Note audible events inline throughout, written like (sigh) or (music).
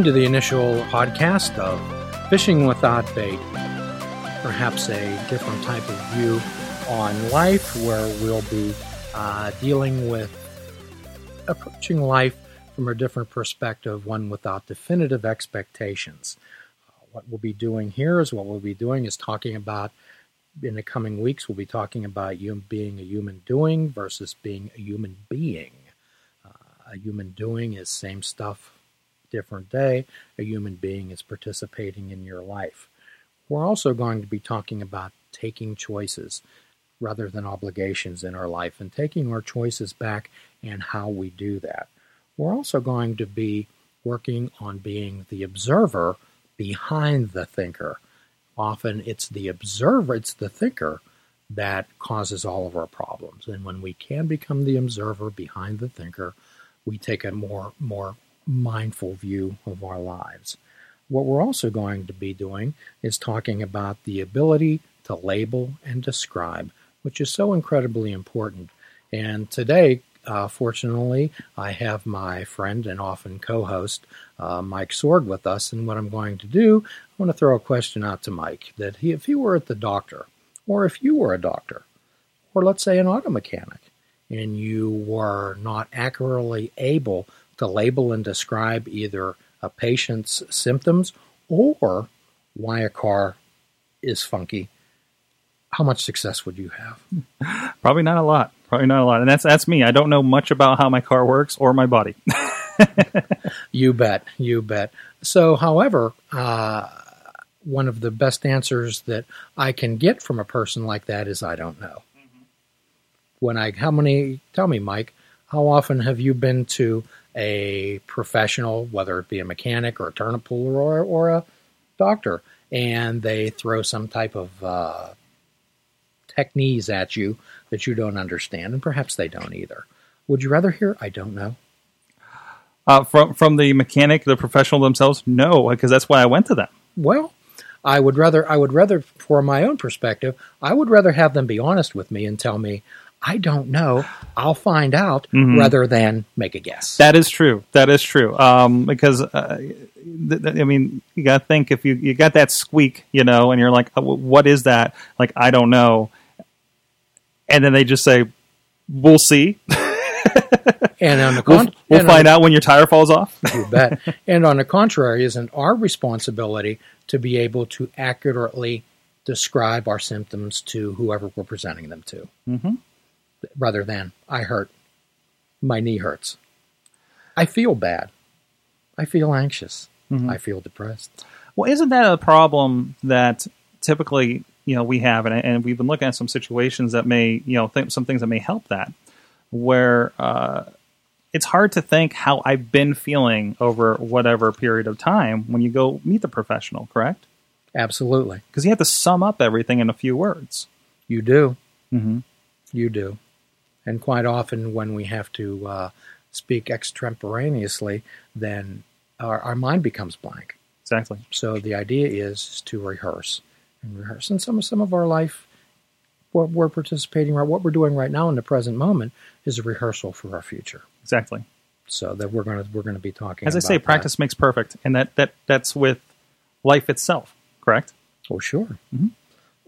Welcome to the initial podcast of Fishing Without Bait. Perhaps a different type of view on life where we'll be uh, dealing with approaching life from a different perspective, one without definitive expectations. Uh, what we'll be doing here is what we'll be doing is talking about in the coming weeks, we'll be talking about you being a human doing versus being a human being. Uh, a human doing is same stuff different day, a human being is participating in your life. We're also going to be talking about taking choices rather than obligations in our life and taking our choices back and how we do that. We're also going to be working on being the observer behind the thinker. Often it's the observer, it's the thinker that causes all of our problems. And when we can become the observer behind the thinker, we take a more more mindful view of our lives. What we're also going to be doing is talking about the ability to label and describe, which is so incredibly important. And today, uh, fortunately, I have my friend and often co host, uh, Mike Sorg, with us. And what I'm going to do, I want to throw a question out to Mike that he, if he were at the doctor, or if you were a doctor, or let's say an auto mechanic, and you were not accurately able to label and describe either a patient's symptoms or why a car is funky, how much success would you have? (laughs) Probably not a lot. Probably not a lot. And that's that's me. I don't know much about how my car works or my body. (laughs) you bet. You bet. So, however, uh, one of the best answers that I can get from a person like that is I don't know. Mm-hmm. When I, how many, tell me, Mike, how often have you been to a professional, whether it be a mechanic or a turnip puller or, or a doctor, and they throw some type of uh, techniques at you that you don't understand, and perhaps they don't either. Would you rather hear? I don't know. Uh, from from the mechanic, the professional themselves, no, because that's why I went to them. Well, I would rather I would rather, for my own perspective, I would rather have them be honest with me and tell me I don't know. I'll find out mm-hmm. rather than make a guess. That is true. That is true. Um, because uh, th- th- I mean, you got to think if you you got that squeak, you know, and you're like, oh, what is that? Like, I don't know. And then they just say, "We'll see." (laughs) and on the con- we'll, we'll find out when your tire falls off. (laughs) you bet. And on the contrary, isn't our responsibility to be able to accurately describe our symptoms to whoever we're presenting them to? Mm-hmm rather than I hurt, my knee hurts. I feel bad. I feel anxious. Mm-hmm. I feel depressed. Well, isn't that a problem that typically you know we have, and, and we've been looking at some situations that may you know th- some things that may help that, where uh, it's hard to think how I've been feeling over whatever period of time when you go meet the professional, correct? Absolutely, because you have to sum up everything in a few words. You do. Mm-hmm. You do. And quite often, when we have to uh, speak extemporaneously, then our, our mind becomes blank. Exactly. So the idea is to rehearse and rehearse. And some some of our life, what we're participating, right, what we're doing right now in the present moment, is a rehearsal for our future. Exactly. So that we're going to we're going to be talking. As I say, practice that. makes perfect, and that that that's with life itself. Correct. Oh sure. Mm-hmm.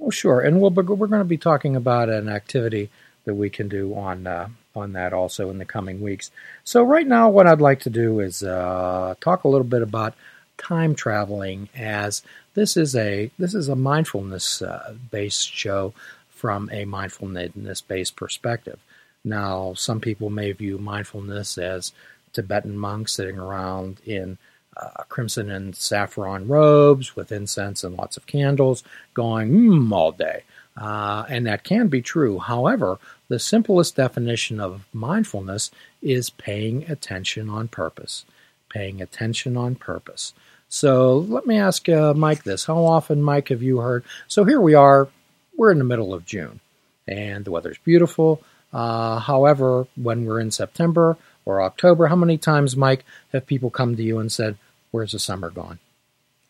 Oh sure. And we'll we're going to be talking about an activity that we can do on uh, on that also in the coming weeks. So right now, what I'd like to do is uh, talk a little bit about time traveling, as this is a this is a mindfulness uh, based show from a mindfulness based perspective. Now, some people may view mindfulness as Tibetan monks sitting around in uh, crimson and saffron robes with incense and lots of candles, going mmm all day. Uh, and that can be true. However, the simplest definition of mindfulness is paying attention on purpose. Paying attention on purpose. So let me ask uh, Mike this. How often, Mike, have you heard? So here we are, we're in the middle of June, and the weather's beautiful. Uh, however, when we're in September or October, how many times, Mike, have people come to you and said, Where's the summer gone?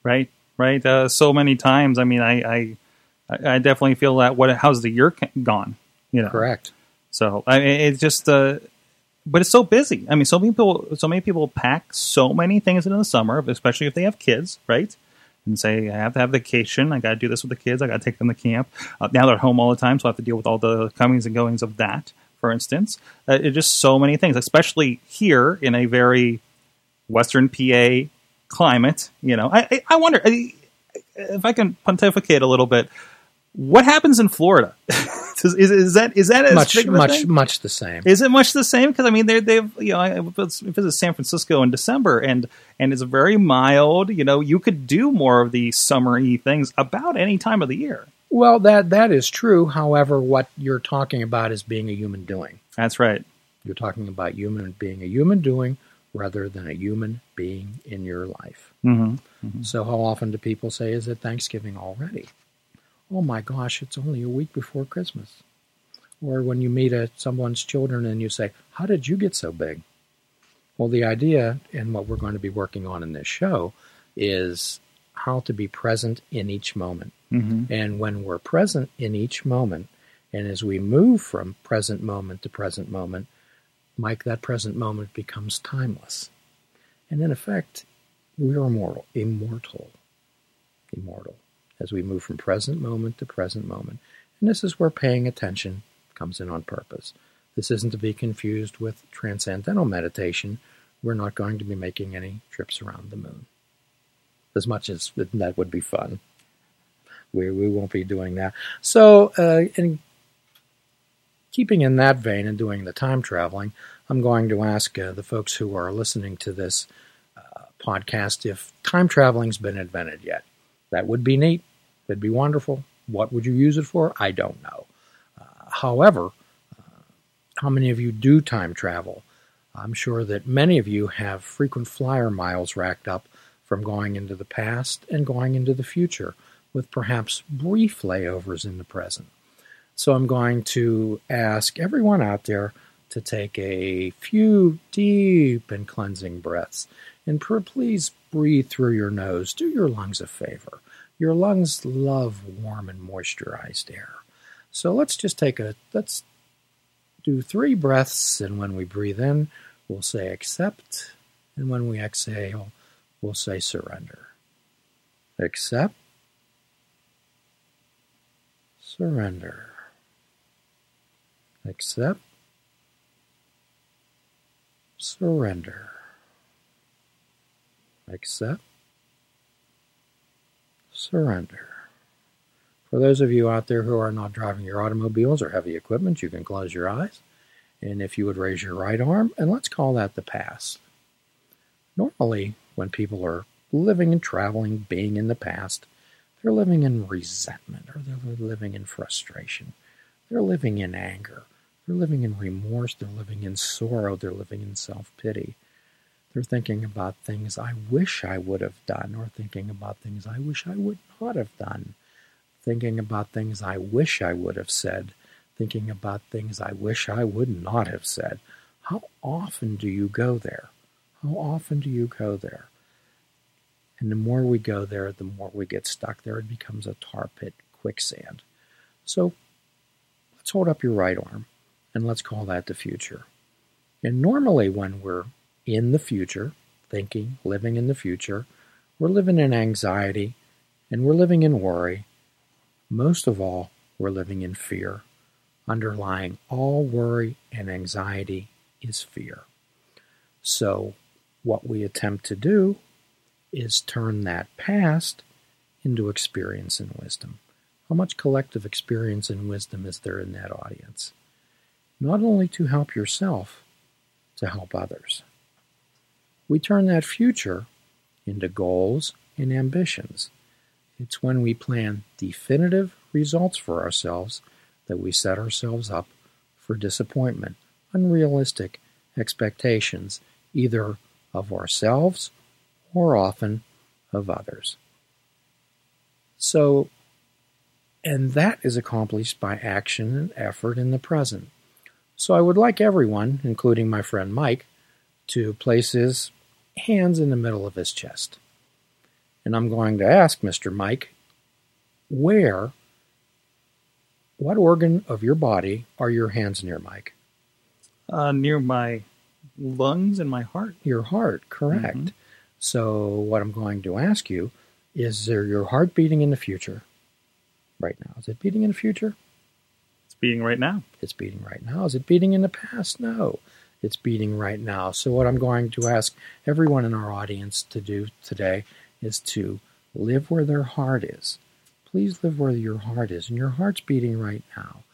Right, right. Uh, so many times. I mean, I, I I, definitely feel that. What? How's the year gone? You know, correct. So I mean, it's just uh, but it's so busy. I mean, so many people, so many people pack so many things in the summer, especially if they have kids, right? And say, I have to have vacation. I got to do this with the kids. I got to take them to camp. Uh, now they're home all the time, so I have to deal with all the comings and goings of that. For instance, uh, it's just so many things, especially here in a very Western PA climate. You know, I, I, I wonder if I can pontificate a little bit. What happens in Florida? (laughs) is, is, is, that is that much much thing? much the same? Is it much the same? Because I mean, they they've you know I visit San Francisco in December and and it's very mild. You know, you could do more of the summery things about any time of the year. Well, that that is true. However, what you're talking about is being a human doing. That's right. You're talking about human being a human doing rather than a human being in your life. Mm-hmm. Mm-hmm. So, how often do people say, "Is it Thanksgiving already?" Oh my gosh, it's only a week before Christmas. Or when you meet a, someone's children and you say, how did you get so big? Well, the idea and what we're going to be working on in this show is how to be present in each moment. Mm-hmm. And when we're present in each moment, and as we move from present moment to present moment, Mike, that present moment becomes timeless. And in effect, we are immortal, immortal, immortal as we move from present moment to present moment. And this is where paying attention comes in on purpose. This isn't to be confused with transcendental meditation. We're not going to be making any trips around the moon. As much as that would be fun. We, we won't be doing that. So, uh, in keeping in that vein and doing the time traveling, I'm going to ask uh, the folks who are listening to this uh, podcast if time traveling's been invented yet. That would be neat. That'd be wonderful. What would you use it for? I don't know. Uh, however, uh, how many of you do time travel? I'm sure that many of you have frequent flyer miles racked up from going into the past and going into the future, with perhaps brief layovers in the present. So I'm going to ask everyone out there to take a few deep and cleansing breaths. And please breathe through your nose. Do your lungs a favor. Your lungs love warm and moisturized air. So let's just take a, let's do three breaths. And when we breathe in, we'll say accept. And when we exhale, we'll say surrender. Accept. Surrender. Accept. Surrender. Accept surrender. For those of you out there who are not driving your automobiles or heavy equipment, you can close your eyes. And if you would raise your right arm, and let's call that the past. Normally, when people are living and traveling, being in the past, they're living in resentment or they're living in frustration. They're living in anger. They're living in remorse. They're living in sorrow. They're living in self pity. They're thinking about things I wish I would have done, or thinking about things I wish I would not have done, thinking about things I wish I would have said, thinking about things I wish I would not have said. How often do you go there? How often do you go there? And the more we go there, the more we get stuck there. It becomes a tar pit quicksand. So let's hold up your right arm and let's call that the future. And normally, when we're in the future, thinking, living in the future. We're living in anxiety and we're living in worry. Most of all, we're living in fear. Underlying all worry and anxiety is fear. So, what we attempt to do is turn that past into experience and wisdom. How much collective experience and wisdom is there in that audience? Not only to help yourself, to help others we turn that future into goals and ambitions. It's when we plan definitive results for ourselves that we set ourselves up for disappointment, unrealistic expectations, either of ourselves or often of others. So, and that is accomplished by action and effort in the present. So I would like everyone, including my friend Mike, to place his hands in the middle of his chest. And I'm going to ask Mr. Mike, where, what organ of your body are your hands near, Mike? Uh, near my lungs and my heart. Your heart, correct. Mhm. So, what I'm going to ask you is there your heart beating in the future right now? Is it beating in the future? It's beating right now. It's beating right now. Is it beating in the past? No, it's beating right now. So, what I'm going to ask everyone in our audience to do today is to live where their heart is. Please live where your heart is, and your heart's beating right now.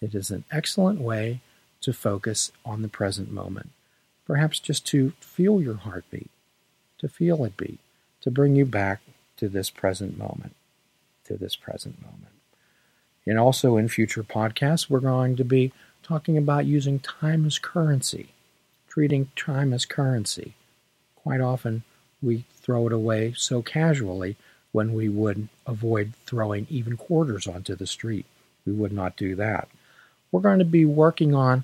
It is an excellent way to focus on the present moment. Perhaps just to feel your heartbeat, to feel it beat, to bring you back to this present moment, to this present moment. And also in future podcasts, we're going to be talking about using time as currency, treating time as currency. Quite often, we throw it away so casually when we would avoid throwing even quarters onto the street. We would not do that. We're going to be working on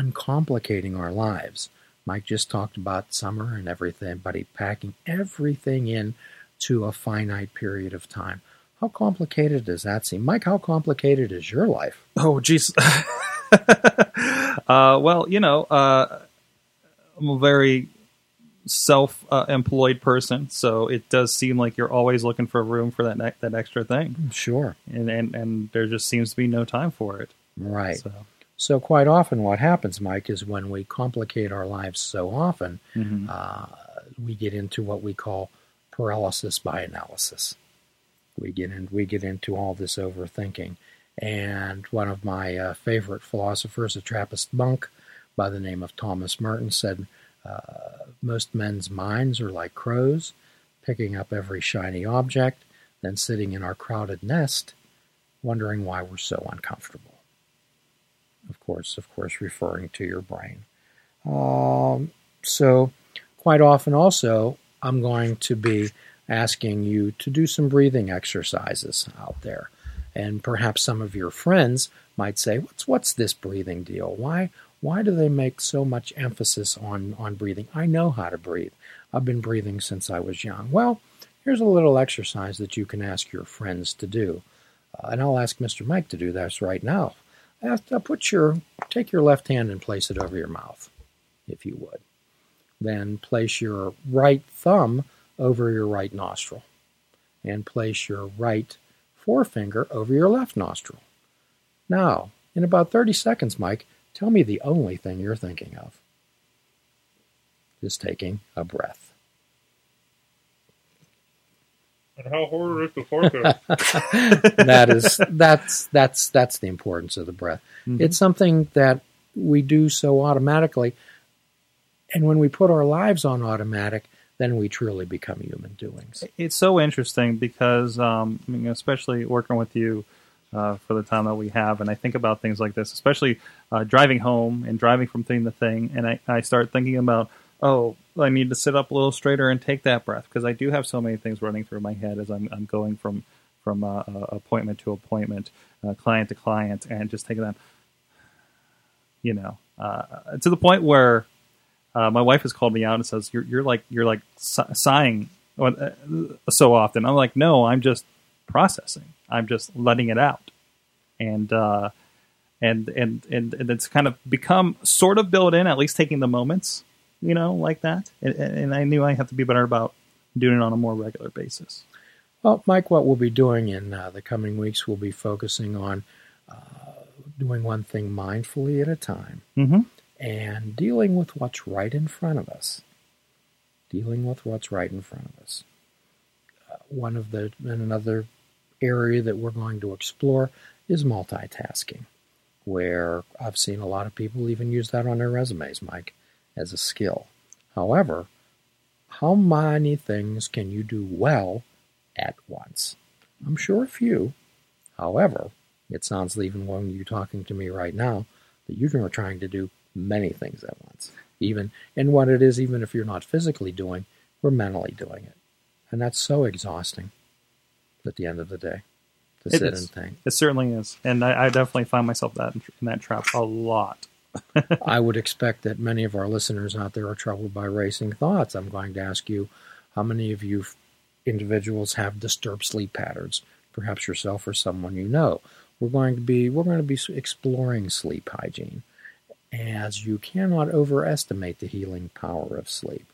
uncomplicating our lives. Mike just talked about summer and everything, but he packing everything in to a finite period of time. How complicated does that seem? Mike, how complicated is your life? Oh, jeez. (laughs) uh, well, you know, uh, I'm a very self-employed person, so it does seem like you're always looking for room for that ne- that extra thing, Sure. and, and and there just seems to be no time for it. Right. So, So, quite often, what happens, Mike, is when we complicate our lives so often, mhm. uh, we get into what we call paralysis by analysis. We get in, we get into all this overthinking. And one of my uh, favorite philosophers, a Trappist monk by the name of Thomas Merton, said, uh, "Most men's minds are like crows, picking up every shiny object, then sitting in our crowded nest, wondering why we're so uncomfortable." Of course, of course, referring to your brain. Um, so, quite often, also, I'm going to be asking you to do some breathing exercises out there. And perhaps some of your friends might say, "What's what's this breathing deal? Why why do they make so much emphasis on on breathing? I know how to breathe. I've been breathing since I was young." Well, here's a little exercise that you can ask your friends to do, uh, and I'll ask Mr. Mike to do this right now. Ask, uh, put your take your left hand and place it over your mouth, if you would. Then place your right thumb over your right nostril, and place your right forefinger over your left nostril. Now, in about 30 seconds, Mike, tell me the only thing you're thinking of. Is taking a breath. And how hard is the forecast? (laughs) that is that's that's that's the importance of the breath. Mhm. It's something that we do so automatically, and when we put our lives on automatic, then we truly become human doings. it's so interesting because, um, I mean, especially working with you uh, for the time that we have, and I think about things like this, especially uh, driving home and driving from thing to thing, and I, I start thinking about, oh, I need to sit up a little straighter and take that breath because I do have so many things running through my head as I'm, I'm going from from uh, uh, appointment to appointment, uh, client to client, and just taking that, you know, uh, to the point where my wife has called me out and says, "You're you're like you're like sighing so often." I'm like, "No, I'm just processing. I'm just letting it out." And uh, and and and and it's kind of become sort of built in, at least taking the moments, you know, like that. And, and I knew I have to be better about doing it on a more regular basis. Well, Mike, what we'll be doing in uh, the coming weeks, we'll be focusing on uh, doing one thing mindfully at a time Mm-hmm. and dealing with what's right in front of us. Dealing with what's right in front of us. Uh, one of the and another area that we're going to explore is multitasking, where I've seen a lot of people even use that on their resumes, Mike, as a skill. However, how many things can you do well at once? I'm sure a few. However, it sounds even when you're talking to me right now that you're trying to do many things at once. Even and what it is, even if you're not physically doing, we're mentally doing it, and that's so exhausting. At the end of the day, to It sit is. and think. It certainly is, and I, I definitely find myself that in that trap a lot. (laughs) I would expect that many of our listeners out there are troubled by racing thoughts. I'm going to ask you, how many of you individuals have disturbed sleep patterns? Perhaps yourself or someone you know. We're going to be we're going to be exploring sleep hygiene, as you cannot overestimate the healing power of sleep.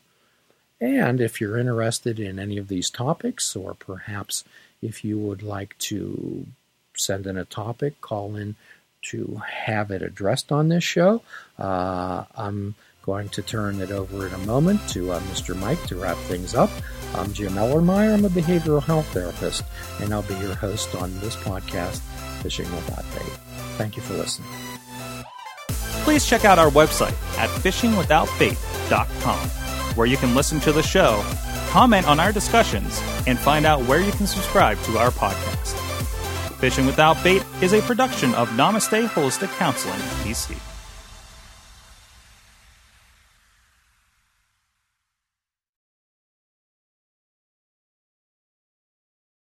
And if you're interested in any of these topics, or perhaps if you would like to send in a topic, call in to have it addressed on this show, uh, I'm going to turn it over in a moment to uh, Mr. Mike to wrap things up. I'm Jim Ellermeyer. I'm a behavioral health therapist, and I'll be your host on this podcast, Fishing Without Bait. Thank you for listening. Please check out our website at fishingwithoutbait.com where you can listen to the show, comment on our discussions, and find out where you can subscribe to our podcast. Fishing Without Bait is a production of Namaste Holistic Counseling, PC.